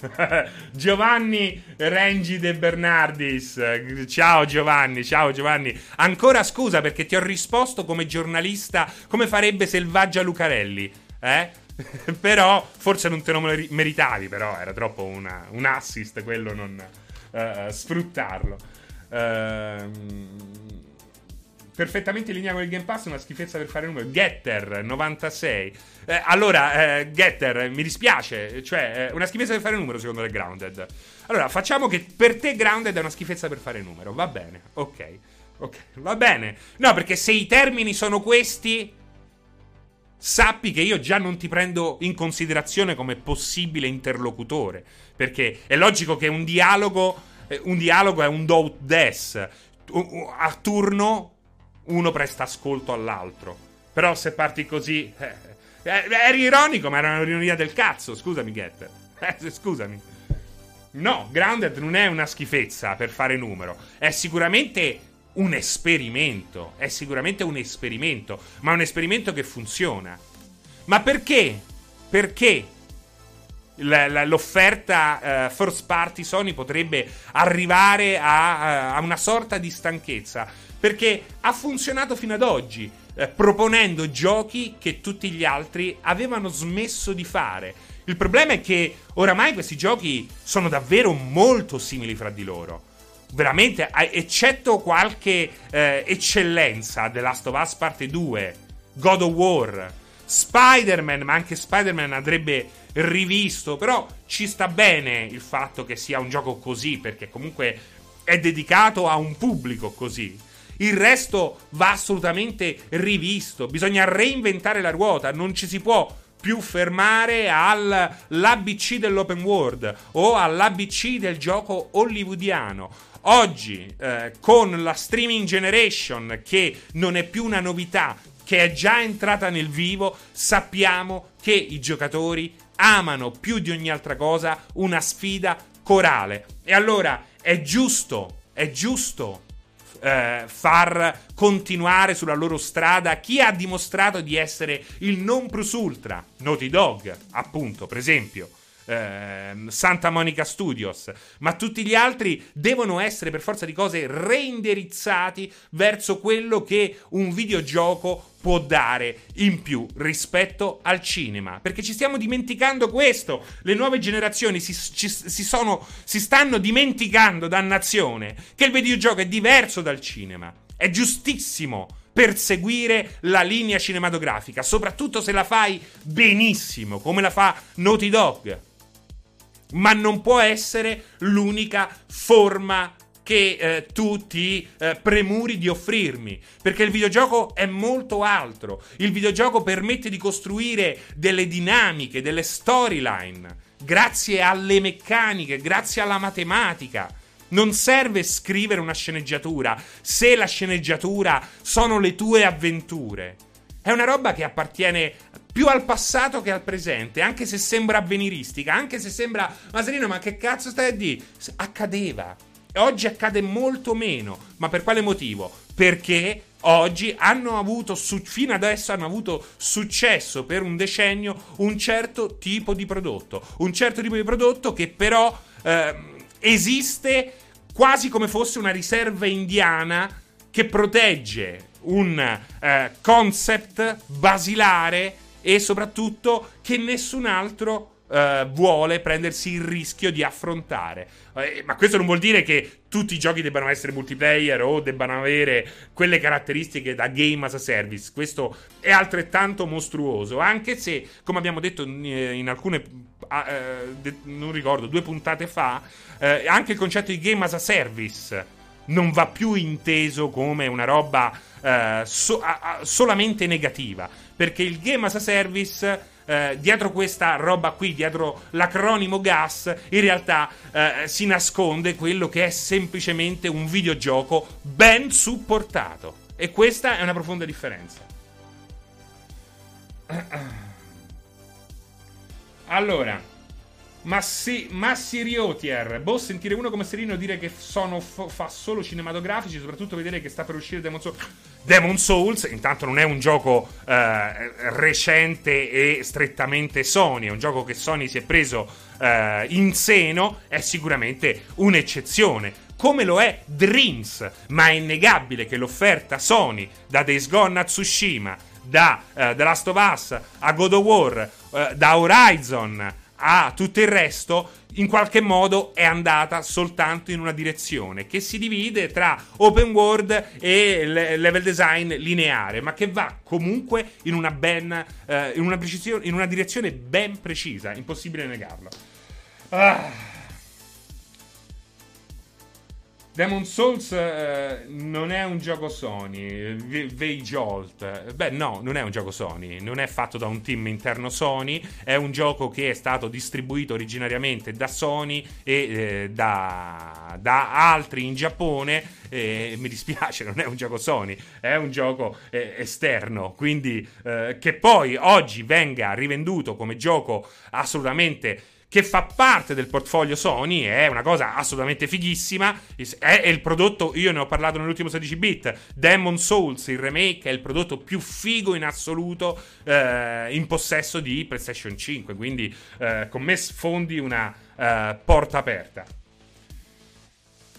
[laughs] Giovanni Rengi De Bernardis. Ciao Giovanni, ciao Giovanni. Ancora scusa perché ti ho risposto come giornalista come farebbe Selvaggia Lucarelli. Eh? [laughs] però forse non te lo meritavi, però era troppo una, un assist quello non uh, sfruttarlo. Uh, perfettamente in linea con il Game Pass, una schifezza per fare numero. Getter 96. Eh, allora, eh, Getter, mi dispiace, cioè, eh, una schifezza per fare numero secondo te Grounded. Allora, facciamo che per te Grounded è una schifezza per fare numero, va bene, ok. Ok, va bene. No, perché se i termini sono questi, sappi che io già non ti prendo in considerazione come possibile interlocutore. Perché è logico che un dialogo, eh, un dialogo è un do des. A turno uno presta ascolto all'altro. Però se parti così... Eh, eh, eri ironico, ma era un'ironia del cazzo. Scusami, Getter. [laughs] Eh, scusami. No, Grounded non è una schifezza per fare numero. È sicuramente un esperimento. È sicuramente un esperimento. Ma un esperimento che funziona. Ma perché? Perché l'offerta uh, first party Sony potrebbe arrivare a, una sorta di stanchezza. Perché ha funzionato fino ad oggi, eh, proponendo giochi che tutti gli altri avevano smesso di fare. Il problema è che oramai questi giochi sono davvero molto simili fra di loro. Veramente, eccetto qualche eh, eccellenza, The Last of Us Parte 2, God of War, Spider-Man, ma anche Spider-Man andrebbe rivisto, però ci sta bene il fatto che sia un gioco così, perché comunque è dedicato a un pubblico così. Il resto va assolutamente rivisto. Bisogna reinventare la ruota. Non ci si può più fermare all'ABC dell'open world o all'ABC del gioco hollywoodiano. Oggi, eh, con la streaming generation, che non è più una novità, che è già entrata nel vivo, sappiamo che i giocatori amano più di ogni altra cosa una sfida corale. E allora è giusto, è giusto eh, far continuare sulla loro strada chi ha dimostrato di essere il non plus ultra. Naughty Dog, appunto, per esempio. Eh, Santa Monica Studios, ma tutti gli altri devono essere per forza di cose reindirizzati verso quello che un videogioco può dare in più rispetto al cinema. Perché ci stiamo dimenticando questo. Le nuove generazioni si, ci, si, sono, si stanno dimenticando, dannazione, che il videogioco è diverso dal cinema. È giustissimo perseguire la linea cinematografica, soprattutto se la fai benissimo, come la fa Naughty Dog. Ma non può essere l'unica forma che eh, tu ti eh, premuri di offrirmi. Perché il videogioco è molto altro. Il videogioco permette di costruire delle dinamiche, delle storyline, grazie alle meccaniche, grazie alla matematica. Non serve scrivere una sceneggiatura se la sceneggiatura sono le tue avventure. È una roba che appartiene più al passato che al presente, anche se sembra avveniristica, anche se sembra Maserino, ma che cazzo stai a dire? Accadeva. Oggi accade molto meno, ma per quale motivo? Perché oggi hanno avuto, fino adesso hanno avuto successo per un decennio un certo tipo di prodotto. Un certo tipo di prodotto che però eh, esiste quasi come fosse una riserva indiana che protegge un eh, concept basilare e soprattutto che nessun altro Uh, vuole prendersi il rischio di affrontare. Uh, ma questo non vuol dire che tutti i giochi debbano essere multiplayer o debbano avere quelle caratteristiche da game as a service. Questo è altrettanto mostruoso, anche se, come abbiamo detto in, in alcune, uh, de- non ricordo, due puntate fa, anche il concetto di game as a service non va più inteso come una roba so- solamente negativa, perché il game as a service eh, dietro questa roba qui, dietro l'acronimo GAS, in realtà eh, si nasconde quello che è semplicemente un videogioco ben supportato. E questa è una profonda differenza. [clears throat] Allora, Massi, Massi Riotier. Boh, sentire uno come Serino dire che sono fa solo cinematografici, soprattutto vedere che sta per uscire Demon Souls. Demon Souls, intanto, non è un gioco eh, recente e strettamente Sony, è un gioco che Sony si è preso eh, in seno, è sicuramente un'eccezione come lo è Dreams, ma è innegabile che l'offerta Sony da Days Gone a Tsushima, da uh, The Last of Us a God of War, uh, da Horizon a tutto il resto, in qualche modo è andata soltanto in una direzione che si divide tra open world e level design lineare, ma che va comunque in una, ben, uh, in una, in una direzione ben precisa, impossibile negarlo. Ah. Demon Souls eh, non è un gioco Sony, Vei Jolt. Beh, no, non è un gioco Sony, non è fatto da un team interno Sony, è un gioco che è stato distribuito originariamente da Sony e eh, da, da, altri in Giappone. E mi dispiace, [laughs] non è un gioco Sony, è un gioco eh, esterno. Quindi eh, che poi oggi venga rivenduto come gioco assolutamente che fa parte del portfolio Sony, è una cosa assolutamente fighissima. È, il prodotto, io ne ho parlato nell'ultimo 16 bit. Demon Souls, il remake, è il prodotto più figo in assoluto eh, in possesso di PlayStation 5. Quindi eh, con me sfondi una eh, porta aperta.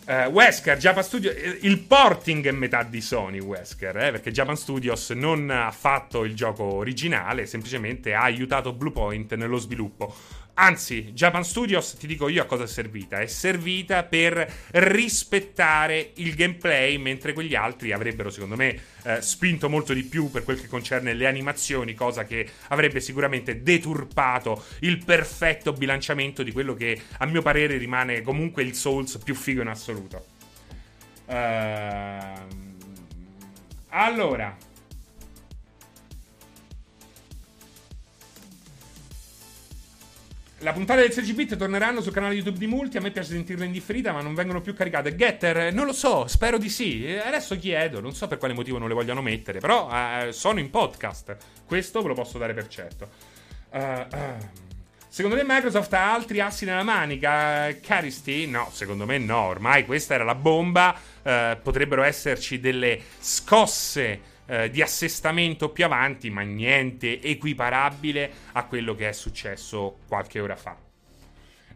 Uh, Wesker, Japan Studios, il porting è metà di Sony, Wesker, eh, perché Japan Studios non ha fatto il gioco originale, semplicemente ha aiutato Bluepoint nello sviluppo. Anzi, Japan Studios, ti dico io a cosa è servita. È servita per rispettare il gameplay, mentre quegli altri avrebbero, secondo me, eh, spinto molto di più per quel che concerne le animazioni, cosa che avrebbe sicuramente deturpato il perfetto bilanciamento di quello che, a mio parere, rimane comunque il Souls più figo in assoluto. Uh, allora. La puntata del 16 bit torneranno sul canale YouTube di Multi. A me piace sentirle in differita, ma non vengono più caricate. Getter, non lo so, spero di sì. Adesso chiedo, non so per quale motivo non le vogliano mettere, però eh, sono in podcast. Questo ve lo posso dare per certo. Uh, uh. Secondo te Microsoft ha altri assi nella manica? Caristi? No, secondo me no. Ormai questa era la bomba. Uh, potrebbero esserci delle scosse eh, di assestamento più avanti, ma niente equiparabile a quello che è successo qualche ora fa.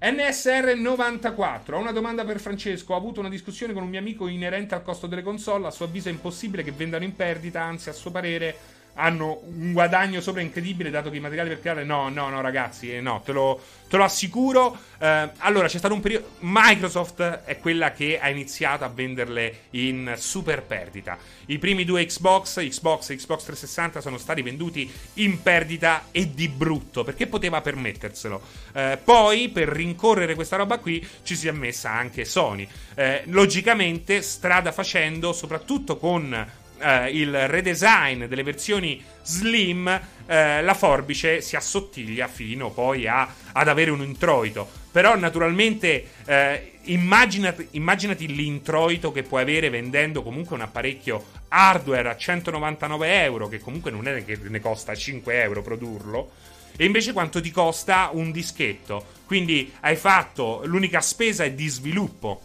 NSR94, ho una domanda per Francesco. Ho avuto una discussione con un mio amico inerente al costo delle console. A suo avviso è impossibile che vendano in perdita, anzi, a suo parere hanno un guadagno sopra incredibile dato che i materiali per creare no no no ragazzi eh, no te lo, te lo assicuro. Eh, allora c'è stato un periodo Microsoft è quella che ha iniziato a venderle in super perdita. I primi due Xbox Xbox e Xbox 360 sono stati venduti in perdita e di brutto perché poteva permetterselo. Eh, poi per rincorrere questa roba qui ci si è messa anche Sony. Eh, logicamente strada facendo soprattutto con eh, il redesign delle versioni slim, eh, la forbice si assottiglia fino poi a, ad avere un introito. Però naturalmente eh, immaginati, immaginati l'introito che puoi avere vendendo comunque un apparecchio hardware a 199 euro, che comunque non è che ne costa 5 euro produrlo. E invece quanto ti costa un dischetto? Quindi hai fatto l'unica spesa è di sviluppo.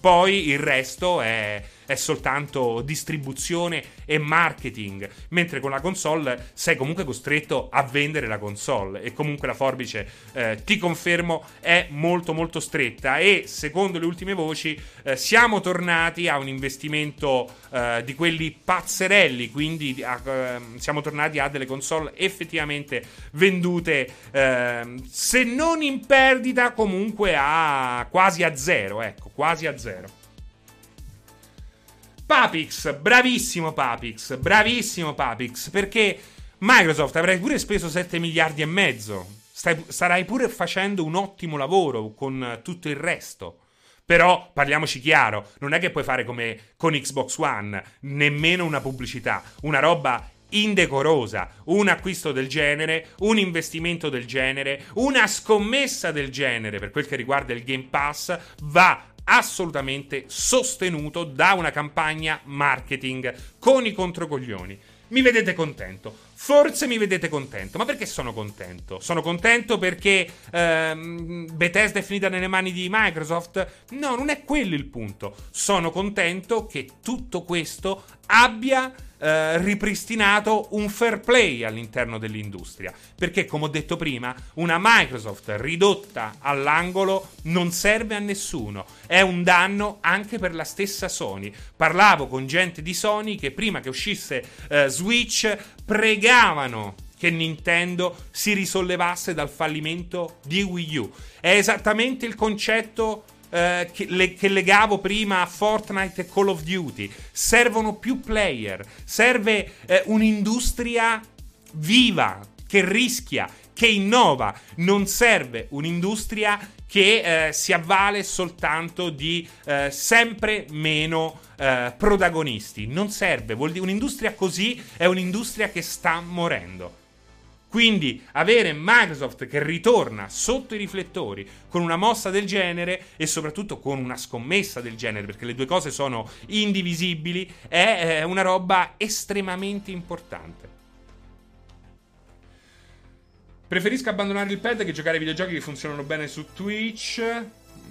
Poi il resto è è soltanto distribuzione e marketing, mentre con la console sei comunque costretto a vendere la console e comunque la forbice, eh, ti confermo, è molto molto stretta e secondo le ultime voci eh, siamo tornati a un investimento eh, di quelli pazzerelli, quindi a, ehm, siamo tornati a delle console effettivamente vendute ehm, se non in perdita comunque a quasi a zero, ecco, quasi a zero. Papix, bravissimo Papix, bravissimo Papix, perché Microsoft avrai pure speso 7 miliardi e mezzo. Stai, starai pure facendo un ottimo lavoro con tutto il resto. Però parliamoci chiaro, non è che puoi fare come con Xbox One, nemmeno una pubblicità, una roba indecorosa, un acquisto del genere, un investimento del genere, una scommessa del genere per quel che riguarda il Game Pass va assolutamente sostenuto da una campagna marketing con i controcoglioni. Mi vedete contento. forse mi vedete contento. Ma perché sono contento? Sono contento perché ehm, Bethesda è finita nelle mani di Microsoft? No, non è quello il punto. Sono contento che tutto questo abbia eh, ripristinato un fair play all'interno dell'industria. Perché, come ho detto prima, una Microsoft ridotta all'angolo non serve a nessuno. È un danno anche per la stessa Sony. Parlavo con gente di Sony che prima che uscisse eh, Switch pregavano che Nintendo si risollevasse dal fallimento di Wii U. È esattamente il concetto eh, che, le, che, legavo prima a Fortnite e Call of Duty. Servono più player, serve eh, un'industria viva, che rischia, che innova. Non serve un'industria che eh, si avvale soltanto di eh, sempre meno eh, protagonisti. Non serve, vuol dire un'industria così è un'industria che sta morendo. Quindi avere Microsoft che ritorna sotto i riflettori con una mossa del genere e soprattutto con una scommessa del genere, perché le due cose sono indivisibili, è una roba estremamente importante. Preferisco abbandonare il pad che giocare ai videogiochi che funzionano bene su Twitch.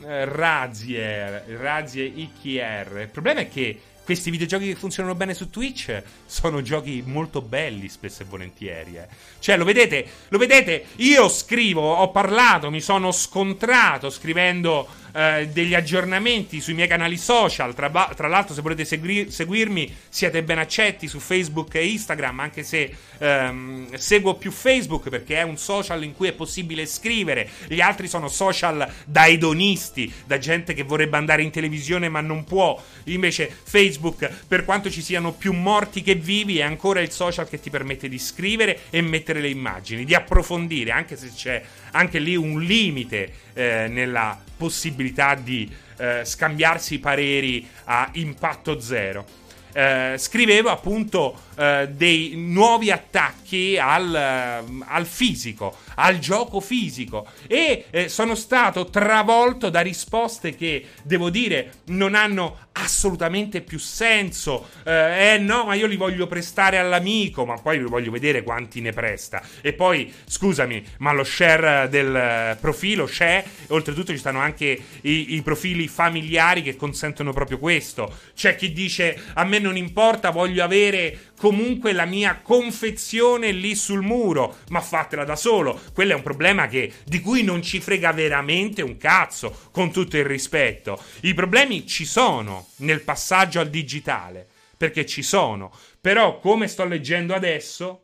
Eh, Razier, Razier IKR. Il problema è che questi videogiochi che funzionano bene su Twitch sono giochi molto belli, spesso e volentieri. Eh. Cioè, lo vedete? Lo vedete? Io scrivo, ho parlato, mi sono scontrato scrivendo eh, degli aggiornamenti sui miei canali social. Tra, tra l'altro, se volete segui- seguirmi, siete ben accetti su Facebook e Instagram, anche se ehm, seguo più Facebook perché è un social in cui è possibile scrivere. Gli altri sono social da edonisti, da gente che vorrebbe andare in televisione ma non può. Invece, Facebook, per quanto ci siano più morti che vivi, è ancora il social che ti permette di scrivere e mettere le immagini, di approfondire, anche se c'è anche lì un limite eh, nella possibilità di eh, scambiarsi pareri a impatto zero. Eh, scrivevo appunto eh, dei nuovi attacchi al, uh, al, fisico, al gioco fisico e eh, sono stato travolto da risposte che devo dire non hanno assolutamente più senso. Eh, eh, no, ma io li voglio prestare all'amico, ma poi voglio vedere quanti ne presta. E poi, scusami, ma lo share del profilo c'è, oltretutto ci stanno anche i, i profili familiari che consentono proprio questo. C'è chi dice a me non importa, voglio avere comunque la mia confezione lì sul muro, ma fatela da solo. Quello è un problema che, di cui non ci frega veramente un cazzo, con tutto il rispetto. I problemi ci sono nel passaggio al digitale, perché ci sono. Però, come sto leggendo adesso,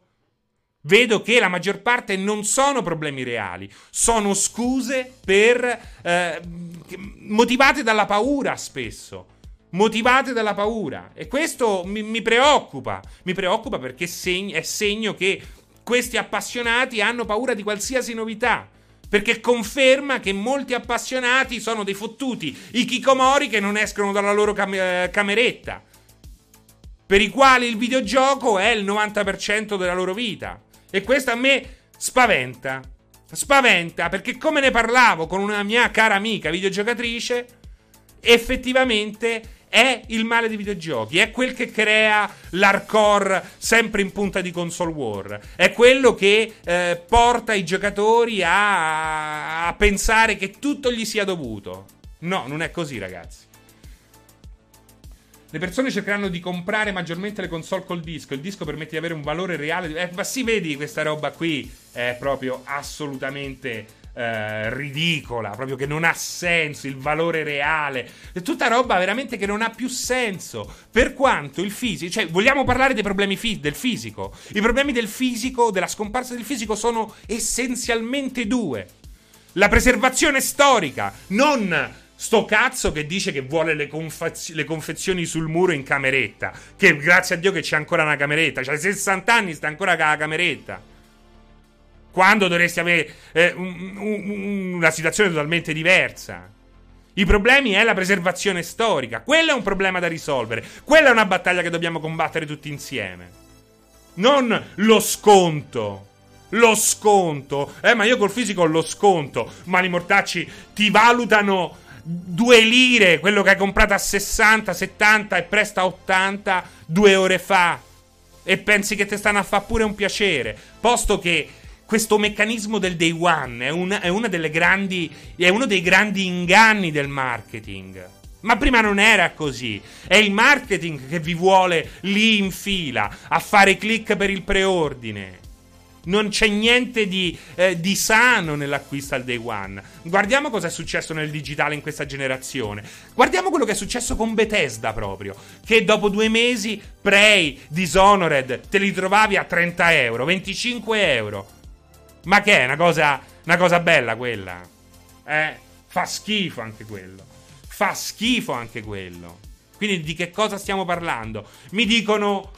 vedo che la maggior parte non sono problemi reali, sono scuse per... Eh, motivate dalla paura spesso motivate dalla paura. E questo mi, mi preoccupa. Mi preoccupa perché segno, è segno che questi appassionati hanno paura di qualsiasi novità. Perché conferma che molti appassionati sono dei fottuti, i kikomori che non escono dalla loro cam- eh, cameretta. Per i quali il videogioco è il 90% della loro vita. E questo a me spaventa. Spaventa perché, come ne parlavo con una mia cara amica videogiocatrice, effettivamente è il male dei videogiochi, è quel che crea l'hardcore sempre in punta di console war, è quello che eh, porta i giocatori a, a pensare che tutto gli sia dovuto. No, non è così, ragazzi. Le persone cercheranno di comprare maggiormente le console col disco. Il disco permette di avere un valore reale. Eh, ma si vedi questa roba qui? È proprio assolutamente eh, ridicola, proprio che non ha senso, il valore reale, è tutta roba veramente che non ha più senso. Per quanto il fisico, cioè vogliamo parlare dei problemi fi- del fisico. I problemi del fisico, della scomparsa del fisico sono essenzialmente due. La preservazione storica, non sto cazzo che dice che vuole le, confaz- le, confezioni sul muro in cameretta. Che grazie a Dio che c'è ancora una cameretta. C'hai 60 anni, sta ancora la cameretta quando dovresti avere eh, un, un, una situazione totalmente diversa. I problemi è la preservazione storica. Quello è un problema da risolvere. Quella è una battaglia che dobbiamo combattere tutti insieme. Non lo sconto. Lo sconto. Eh, ma io col fisico ho lo sconto. Ma i mortacci ti valutano due lire quello che hai comprato a 60, 70 e presta a 80 due ore fa. e pensi che ti stanno a fare pure un piacere, posto che questo meccanismo del day one è, una, è, grandi, è uno dei grandi inganni del marketing. Ma prima non era così. È il marketing che vi vuole lì in fila a fare click per il preordine. Non c'è niente di, eh, di, sano nell'acquisto al day one. Guardiamo cosa è successo nel digitale in questa generazione. Guardiamo quello che è successo con Bethesda proprio. Che dopo due mesi, Prey, Dishonored, te li trovavi a 30 euro, 25 euro. Ma che è una cosa, una cosa bella quella? Eh? Fa schifo anche quello. Fa schifo anche quello. Quindi di che cosa stiamo parlando? Mi dicono,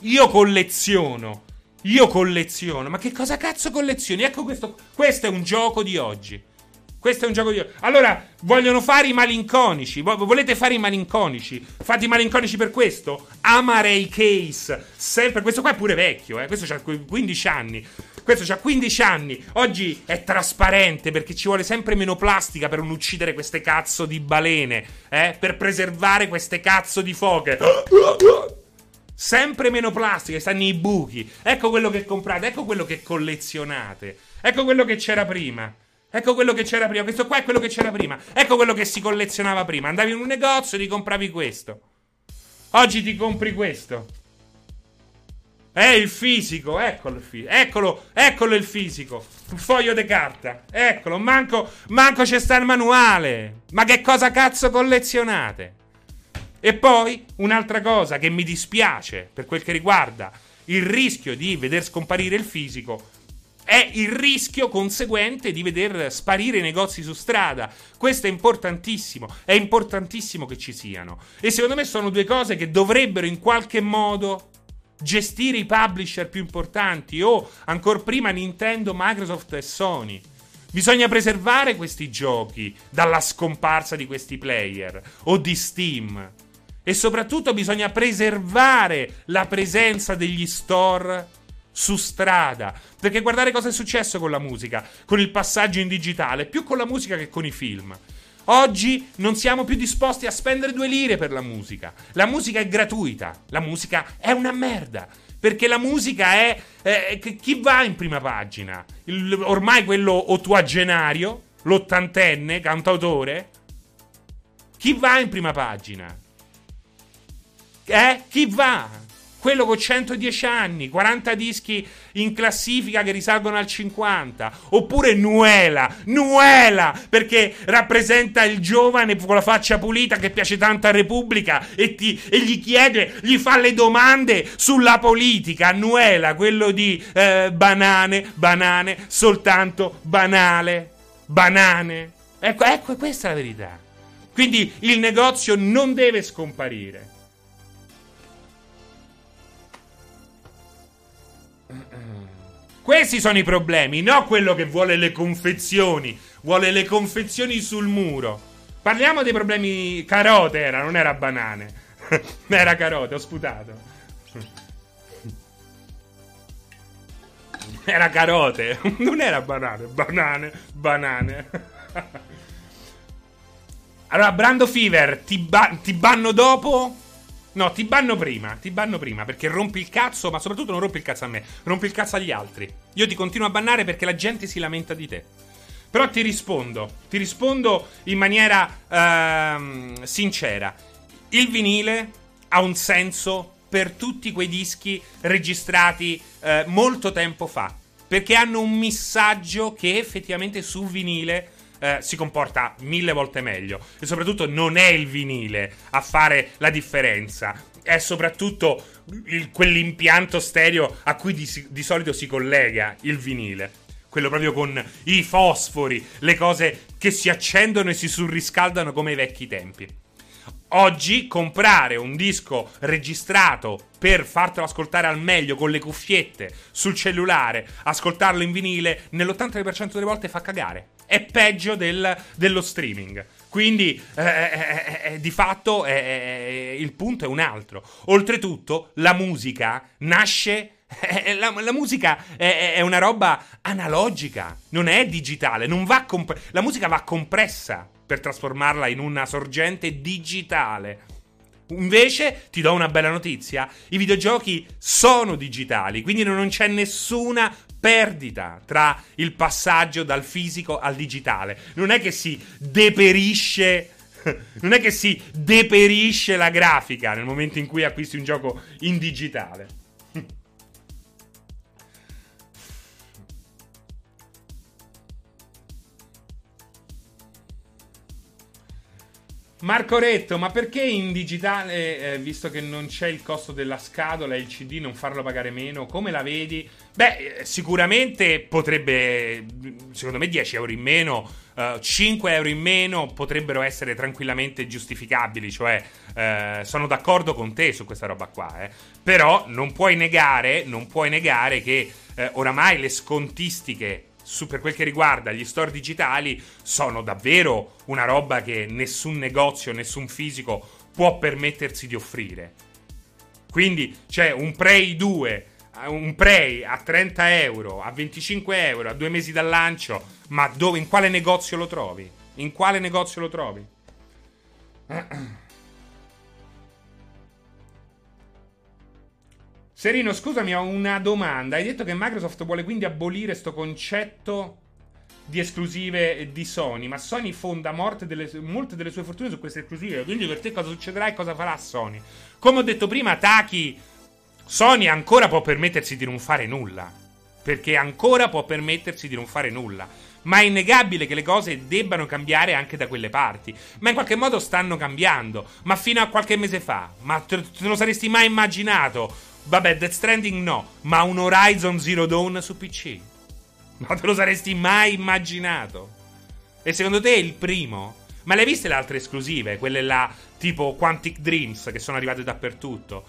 io colleziono io colleziono. Ma che cosa cazzo collezioni? Ecco questo. Questo è un gioco di oggi. Questo è un gioco di. Allora, vogliono fare i malinconici. Volete fare i malinconici? Fate i malinconici per questo? Amarei Case. Sempre. Questo qua è pure vecchio, eh. Questo ha 15 anni. Questo ha 15 anni. Oggi è trasparente perché ci vuole sempre meno plastica per non uccidere queste cazzo di balene. Eh? Per preservare queste cazzo di foche sempre meno plastica, stanno i buchi. Ecco quello che comprate, ecco quello che collezionate. Ecco quello che c'era prima. Ecco quello che c'era prima. Questo qua è quello che c'era prima. Ecco quello che si collezionava prima. Andavi in un negozio e ti compravi questo. Oggi ti compri questo. È il fisico, eccolo il. Eccolo, eccolo il fisico. Un foglio di carta. Eccolo, manco, manco c'è sta il manuale. Ma che cosa cazzo collezionate? E poi un'altra cosa che mi dispiace per quel che riguarda il rischio di veder scomparire il fisico è il rischio conseguente di veder sparire i negozi su strada. Questo è importantissimo, è importantissimo che ci siano. E secondo me sono due cose che dovrebbero in qualche modo gestire i publisher più importanti o ancora prima Nintendo, Microsoft e Sony. Bisogna preservare questi giochi dalla scomparsa di questi player o di Steam. E soprattutto bisogna preservare la presenza degli store su strada. Perché guardare cosa è successo con la musica, con il passaggio in digitale, più con la musica che con i film. Oggi non siamo più disposti a spendere due lire per la musica. La musica è gratuita, la musica è una merda. Perché la musica è. è chi va in prima pagina? Il, ormai quello ottuagenario, l'ottantenne, cantautore. Chi va in prima pagina? Eh? Chi va? Quello con 110 anni, 40 dischi in classifica che risalgono al 50. Oppure Nuela, Nuela, perché rappresenta il giovane con la faccia pulita che piace tanto a Repubblica e, ti, e gli chiede, gli fa le domande sulla politica. Nuela, quello di eh, banane, banane, soltanto banale, banane. Ecco, ecco, questa è la verità. Quindi il negozio non deve scomparire. Questi sono i problemi, no quello che vuole le confezioni. Vuole le confezioni sul muro. Parliamo dei problemi. Carote era, non era banane. [laughs] era carote, ho sputato. [laughs] Era carote, [laughs] non era banane, banane, banane. Allora, Brando Fever, ti, ba- ti banno dopo? No, ti banno prima, ti banno prima perché rompi il cazzo, ma soprattutto non rompi il cazzo a me, rompi il cazzo agli altri. Io ti continuo a bannare perché la gente si lamenta di te. Però ti rispondo, ti rispondo in maniera ehm, sincera. Il vinile ha un senso per tutti quei dischi registrati eh, molto tempo fa, perché hanno un messaggio che effettivamente su vinile eh, si comporta mille volte meglio. E soprattutto non è il vinile a fare la differenza. È soprattutto il, quell'impianto stereo a cui di, di solito si collega il vinile quello proprio con i fosfori, le cose che si accendono e si surriscaldano come ai vecchi tempi. Oggi comprare un disco registrato per fartelo ascoltare al meglio con le cuffiette sul cellulare, ascoltarlo in vinile, nell'80% delle volte fa cagare. È peggio del, dello streaming. Quindi, eh, eh, eh, di fatto, il punto è un altro. Oltretutto, la musica nasce [laughs] la, la, musica è, è, una roba analogica, non è digitale, non comp- la musica va compressa per trasformarla in una sorgente digitale. Invece ti do una bella notizia, i videogiochi sono digitali, quindi non c'è nessuna perdita tra il passaggio dal fisico al digitale. Non è che si deperisce [laughs] non è che si deperisce la grafica nel momento in cui acquisti un gioco in digitale. Marco Retto, ma perché in digitale, eh, visto che non c'è il costo della scatola e il CD, non farlo pagare meno? Come la vedi? Beh, eh, sicuramente potrebbe, secondo me 10 euro in meno, uh, 5 euro in meno potrebbero essere tranquillamente giustificabili, cioè uh, sono d'accordo con te su questa roba qua, eh. però non puoi negare, non puoi negare che uh, oramai le scontistiche su, per quel che riguarda gli store digitali sono davvero una roba che nessun negozio, nessun fisico può permettersi di offrire. Quindi c'è un Prey 2, un Prey a 30 euro, a 25 euro, a due mesi dal lancio, ma dove, in quale negozio lo trovi? In quale negozio lo trovi? [clears throat] Serino, scusami, ho una domanda. Hai detto che Microsoft vuole quindi abolire questo concetto di esclusive di Sony, ma Sony fonda delle, molte delle sue fortune su queste esclusive. Quindi per te cosa succederà e cosa farà Sony? Come ho detto prima, Taki, Sony ancora può permettersi di non fare nulla. Perché ancora può permettersi di non fare nulla. Ma è innegabile che le cose debbano cambiare anche da quelle parti. Ma in qualche modo stanno cambiando. Ma fino a qualche mese fa, ma te, te lo saresti mai immaginato? Vabbè, Death Stranding no, ma un Horizon Zero Dawn su PC. Ma te lo saresti mai immaginato? E secondo te è il primo? Ma le hai viste le altre esclusive? Quelle là, tipo Quantic Dreams, che sono arrivate dappertutto.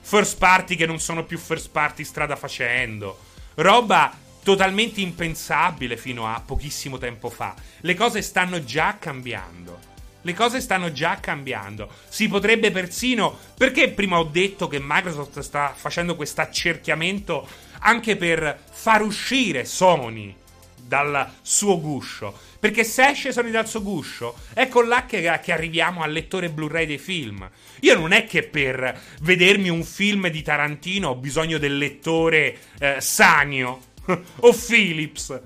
First party che non sono più first party strada facendo. Roba totalmente impensabile fino a pochissimo tempo fa. Le cose stanno già cambiando. Le cose stanno già cambiando. Si potrebbe persino. Perché prima ho detto che Microsoft sta facendo questo accerchiamento anche per far uscire Sony dal suo guscio? Perché se esce Sony dal suo guscio, ecco là che, che, arriviamo al lettore Blu-ray dei film. Io non è che per vedermi un film di Tarantino ho bisogno del lettore eh, Sanio [laughs] o Philips.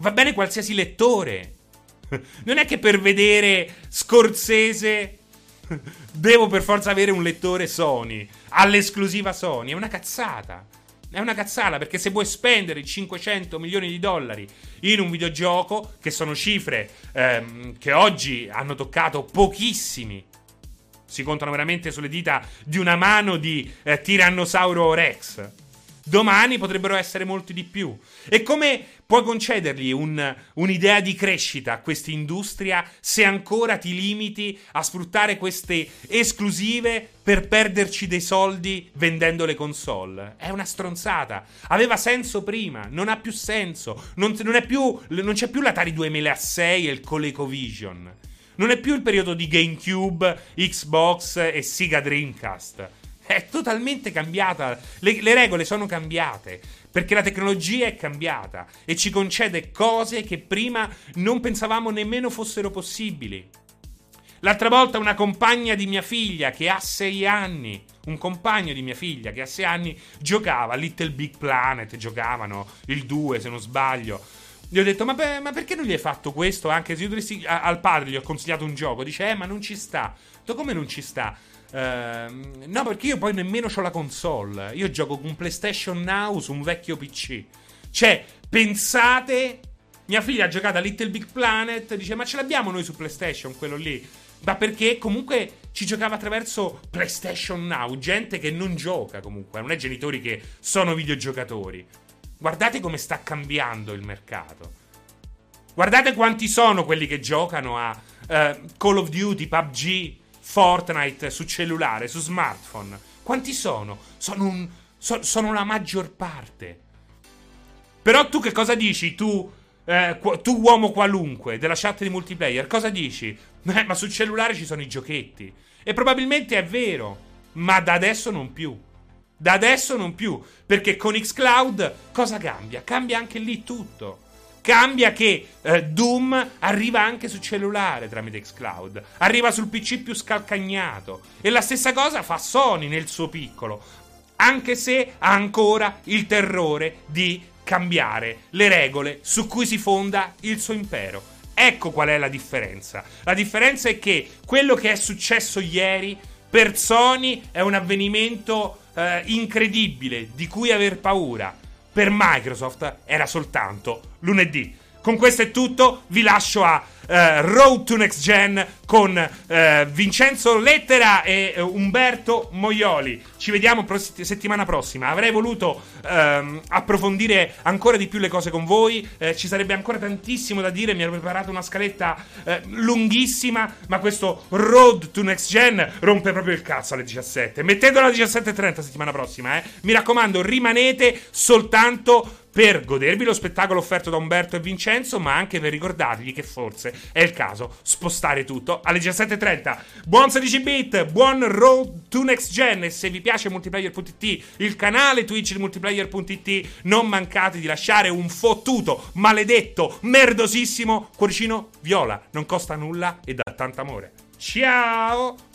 Va bene qualsiasi lettore. [laughs] Non è che per vedere Scorsese devo per forza avere un lettore Sony, all'esclusiva Sony. È una cazzata. È una cazzata perché se vuoi spendere 500 milioni di dollari in un videogioco, che sono cifre ehm, che oggi hanno toccato pochissimi, si contano veramente sulle dita di una mano di eh, Tirannosauro Rex. Domani potrebbero essere molti di più. E come puoi concedergli un, un'idea di crescita a questa industria se ancora ti limiti a sfruttare queste esclusive per perderci dei soldi vendendo le console? È una stronzata. Aveva senso prima, non ha più senso. Non, non, più, non c'è più l'Atari 2006 e il ColecoVision. Non è più il periodo di GameCube, Xbox e Sega Dreamcast è totalmente cambiata. Le, le, regole sono cambiate. Perché la tecnologia è cambiata e ci concede cose che prima non pensavamo nemmeno fossero possibili. L'altra volta una compagna di mia figlia che ha sei anni, un compagno di mia figlia che ha sei anni, giocava a Little Big Planet, giocavano il 2 se non sbaglio. Gli ho detto, ma, beh, ma perché non gli hai fatto questo? Anche se io dovresti, al padre gli ho consigliato un gioco. Dice, eh, ma non ci sta. Ho detto, come non ci sta? Uh, no, perché io poi nemmeno ho la console. Io gioco con PlayStation Now su un vecchio PC. Cioè, pensate. Mia figlia ha giocato a Little Big Planet. Dice: Ma ce l'abbiamo noi su PlayStation, quello lì. Ma perché comunque ci giocava attraverso PlayStation Now. Gente che non gioca comunque. Non è genitori che sono videogiocatori. Guardate come sta cambiando il mercato. Guardate quanti sono quelli che giocano a uh, Call of Duty, PUBG, Fortnite su cellulare, su smartphone. Quanti sono? Sono, un, so, sono la maggior parte. Però tu che cosa dici? Tu, eh, tu uomo qualunque della chat di multiplayer, cosa dici? [laughs] Eh, ma sul cellulare ci sono i giochetti. E probabilmente è vero, ma da adesso non più. Da adesso non più, perché con Xcloud cosa cambia? Cambia anche lì tutto. Cambia che eh, Doom arriva anche su cellulare tramite Xcloud, arriva sul PC più scalcagnato. E la stessa cosa fa Sony nel suo piccolo, anche se ha ancora il terrore di cambiare le regole su cui si fonda il suo impero. Ecco qual è la differenza. La differenza è che quello che è successo ieri per Sony è un avvenimento eh, incredibile di cui aver paura. Per Microsoft era soltanto lunedì. Con questo è tutto, vi lascio a uh, Road to Next Gen con uh, Vincenzo Lettera e uh, Umberto Moioli. Ci vediamo pros- settimana prossima. Avrei voluto uh, approfondire ancora di più le cose con voi, eh, ci sarebbe ancora tantissimo da dire, mi ero preparato una scaletta lunghissima, ma questo Road to Next Gen rompe proprio il cazzo alle 17. Mettetelo alle 17.30 settimana prossima, eh. Mi raccomando, rimanete soltanto per godervi lo spettacolo offerto da Umberto e Vincenzo, ma anche per ricordargli che forse è il caso spostare tutto alle 17.30. Buon 16 bit, buon Road to Next Gen e se vi piace multiplayer.it, il canale Twitch di multiplayer.it, non mancate di lasciare un fottuto, maledetto, merdosissimo cuoricino viola. Non costa nulla e dà tanto amore. Ciao!